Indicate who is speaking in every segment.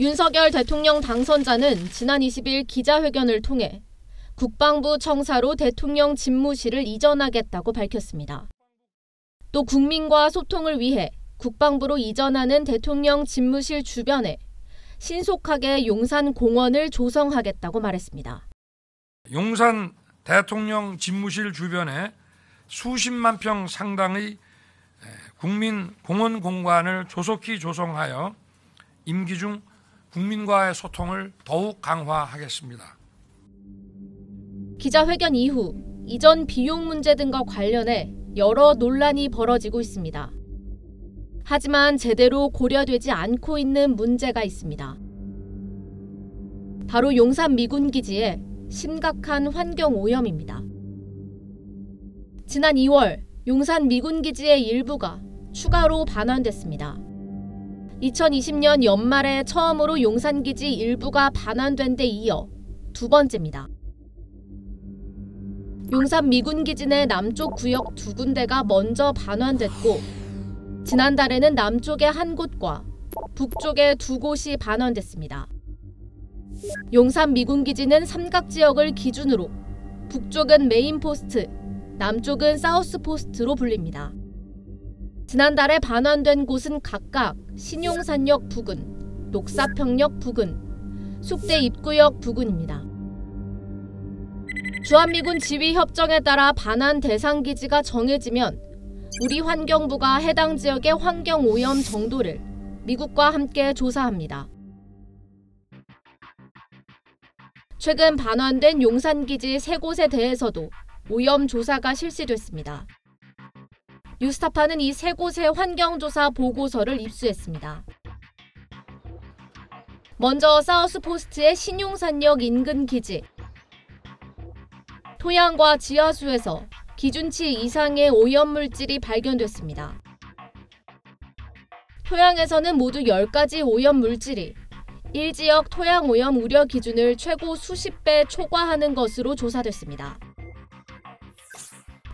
Speaker 1: 윤석열 대통령 당선자는 지난 20일 기자회견을 통해 국방부 청사로 대통령 집무실을 이전하겠다고 밝혔습니다. 또 국민과 소통을 위해 국방부로 이전하는 대통령 집무실 주변에 신속하게 용산 공원을 조성하겠다고 말했습니다.
Speaker 2: 용산 대통령 집무실 주변에 수십만 평 상당의 국민 공원 공간을 조속히 조성하여 임기 중 국민과의 소통을 더욱 강화하겠습니다.
Speaker 1: 기자회견 이후 이전 비용 문제 등과 관련해 여러 논란이 벌어지고 있습니다. 하지만 제대로 고려되지 않고 있는 문제가 있습니다. 바로 용산 미군 기지의 심각한 환경 오염입니다. 지난 2월 용산 미군 기지의 일부가 추가로 반환됐습니다. 2020년 연말에 처음으로 용산 기지 일부가 반환된 데 이어 두 번째입니다. 용산 미군 기지 내 남쪽 구역 두 군데가 먼저 반환됐고 지난달에는 남쪽의 한 곳과 북쪽의 두 곳이 반환됐습니다. 용산 미군 기지는 삼각 지역을 기준으로 북쪽은 메인 포스트, 남쪽은 사우스 포스트로 불립니다. 지난달에 반환된 곳은 각각 신용산역 부근, 녹사평역 부근, 숙대 입구역 부근입니다. 주한미군 지위협정에 따라 반환 대상 기지가 정해지면 우리 환경부가 해당 지역의 환경 오염 정도를 미국과 함께 조사합니다. 최근 반환된 용산 기지 세 곳에 대해서도 오염 조사가 실시됐습니다. 뉴스타파는 이 세 곳의 환경조사 보고서를 입수했습니다. 먼저 사우스포스트의 신용산역 인근 기지. 토양과 지하수에서 기준치 이상의 오염물질이 발견됐습니다. 토양에서는 모두 10가지 오염물질이 1지역 토양 오염 우려 기준을 최고 수십 배 초과하는 것으로 조사됐습니다.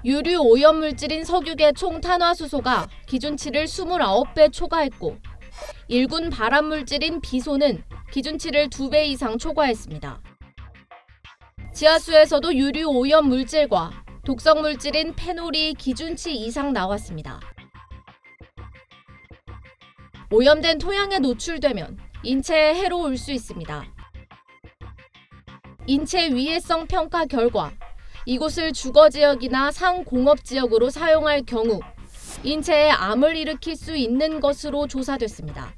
Speaker 1: 유류 오염 물질인 석유계 총 탄화수소가 기준치를 29배 초과했고 1군 발암 물질인 비소는 기준치를 2배 이상 초과했습니다. 지하수에서도 유류 오염 물질과 독성 물질인 페놀이 기준치 이상 나왔습니다. 오염된 토양에 노출되면 인체에 해로울 수 있습니다. 인체 위해성 평가 결과 이곳을 주거 지역이나 상공업 지역으로 사용할 경우 인체에 암을 일으킬 수 있는 것으로 조사됐습니다.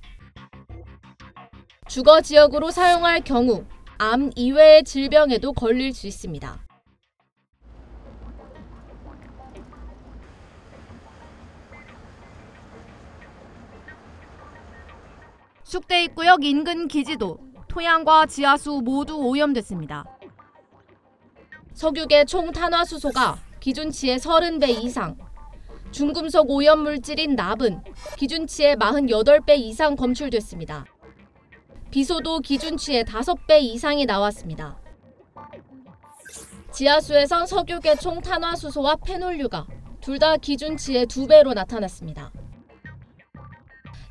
Speaker 1: 주거 지역으로 사용할 경우 암 이외의 질병에도 걸릴 수 있습니다. 숙대 입구역 인근 기지도 토양과 지하수 모두 오염됐습니다. 석유계 총 탄화수소가 기준치의 30배 이상, 중금속 오염 물질인 납은 기준치의 48배 이상 검출됐습니다. 비소도 기준치의 5배 이상이 나왔습니다. 지하수에선 석유계 총 탄화수소와 페놀류가 둘 다 기준치의 2배로 나타났습니다.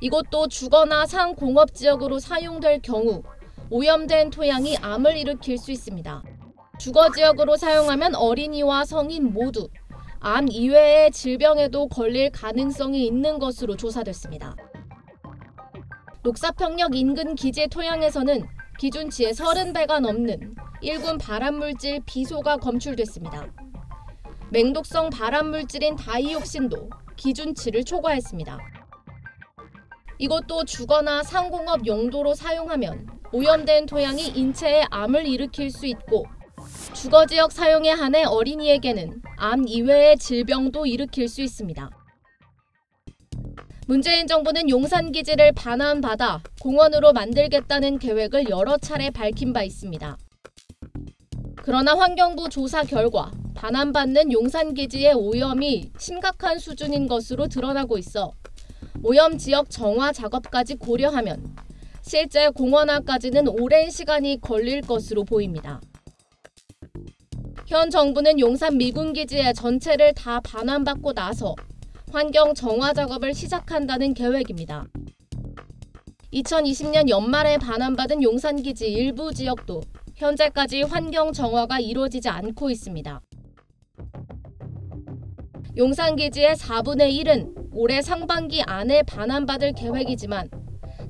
Speaker 1: 이것도 주거나 상공업 지역으로 사용될 경우 오염된 토양이 암을 일으킬 수 있습니다. 주거 지역으로 사용하면 어린이와 성인 모두 암 이외의 질병에도 걸릴 가능성이 있는 것으로 조사됐습니다. 녹사평역 인근 기재 토양에서는 기준치의 30배가 넘는 1군 발암물질 비소가 검출됐습니다. 맹독성 발암물질인 다이옥신도 기준치를 초과했습니다. 이것도 주거나 상공업 용도로 사용하면 오염된 토양이 인체에 암을 일으킬 수 있고 주거 지역 사용에 한해 어린이에게는 암 이외의 질병도 일으킬 수 있습니다. 문재인 정부는 용산 기지를 반환받아 공원으로 만들겠다는 계획을 여러 차례 밝힌 바 있습니다. 그러나 환경부 조사 결과 반환받는 용산 기지의 오염이 심각한 수준인 것으로 드러나고 있어 오염 지역 정화 작업까지 고려하면 실제 공원화까지는 오랜 시간이 걸릴 것으로 보입니다. 현 정부는 용산 미군 기지의 전체를 다 반환받고 나서 환경 정화 작업을 시작한다는 계획입니다. 2020년 연말에 반환받은 용산 기지 일부 지역도 현재까지 환경 정화가 이루어지지 않고 있습니다. 용산 기지의 4분의 1은 올해 상반기 안에 반환받을 계획이지만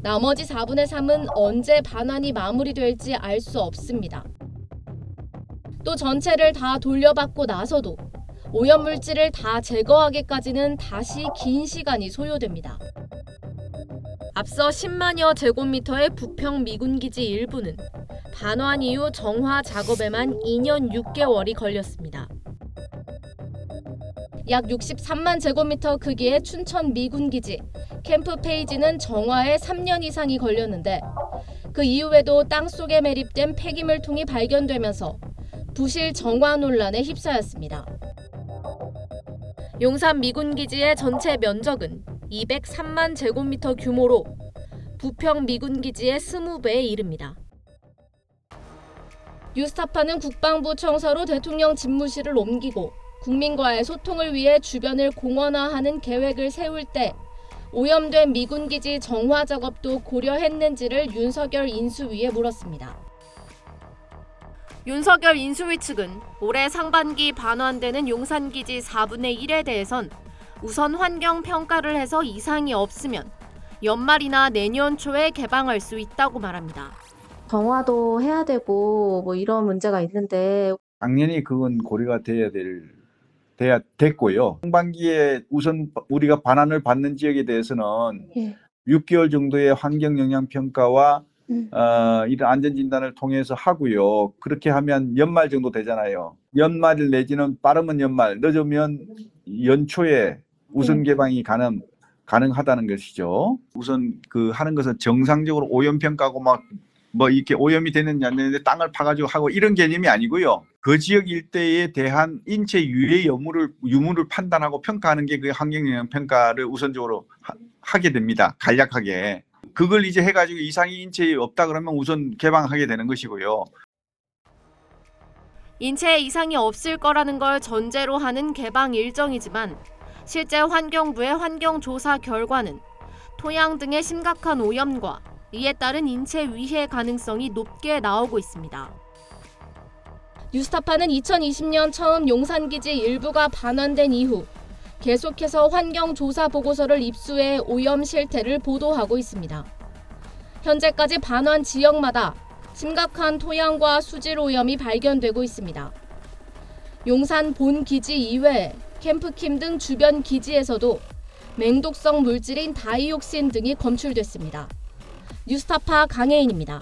Speaker 1: 나머지 4분의 3은 언제 반환이 마무리될지 알 수 없습니다. 또 전체를 다 돌려받고 나서도 오염물질을 다 제거하기까지는 다시 긴 시간이 소요됩니다. 앞서 10만여 제곱미터의 부평 미군기지 일부는 반환 이후 정화 작업에만 2년 6개월이 걸렸습니다. 약 63만 제곱미터 크기의 춘천 미군기지 캠프 페이지는 정화에 3년 이상이 걸렸는데 그 이후에도 땅 속에 매립된 폐기물통이 발견되면서 부실 정화 논란에 휩싸였습니다. 용산 미군 기지의 전체 면적은 203만 제곱미터 규모로 부평 미군 기지의 20배에 이릅니다. 뉴스타파는 국방부 청사로 대통령 집무실을 옮기고 국민과의 소통을 위해 주변을 공원화하는 계획을 세울 때 오염된 미군 기지 정화 작업도 고려했는지를 윤석열 인수위에 물었습니다. 윤석열 인수위 측은 올해 상반기 반환되는 용산기지 4분의 1에 대해선 우선 환경 평가를 해서 이상이 없으면 연말이나 내년 초에 개방할 수 있다고 말합니다.
Speaker 3: 정화도 해야 되고 뭐 이런 문제가 있는데
Speaker 4: 당연히 그건 고려가 돼야 될 돼야 됐고요. 상반기에 우선 우리가 반환을 받는 지역에 대해서는
Speaker 3: 예.
Speaker 4: 6개월 정도의 환경 영향 평가와
Speaker 3: 음.
Speaker 4: 어, 이런 안전 진단을 통해서 하고요. 그렇게 하면 연말 정도 되잖아요. 연말 내지는 빠르면 연말, 늦으면 연초에 우선
Speaker 3: 음.
Speaker 4: 개방이 가능 가능하다는 것이죠. 우선 그 하는 것은 정상적으로 오염 평가고 막 뭐 이렇게 오염이 되는지 안 되는지 땅을 파가지고 하고 이런 개념이 아니고요. 그 지역 일대에 대한 인체 유해 여물을 유물을 판단하고 평가하는 게 그 환경 영향 평가를 우선적으로 하, 하게 됩니다. 간략하게. 그걸 이제 해가지고 이상이 인체에 없다 그러면 우선 개방하게 되는 것이고요.
Speaker 1: 인체에 이상이 없을 거라는 걸 전제로 하는 개방 일정이지만 실제 환경부의 환경조사 결과는 토양 등의 심각한 오염과 이에 따른 인체 위해 가능성이 높게 나오고 있습니다. 뉴스타파는 2020년 처음 용산기지 일부가 반환된 이후 계속해서 환경조사 보고서를 입수해 오염 실태를 보도하고 있습니다. 현재까지 반환 지역마다 심각한 토양과 수질 오염이 발견되고 있습니다. 용산 본 기지 이외 캠프킴 등 주변 기지에서도 맹독성 물질인 다이옥신 등이 검출됐습니다. 뉴스타파 강혜인입니다.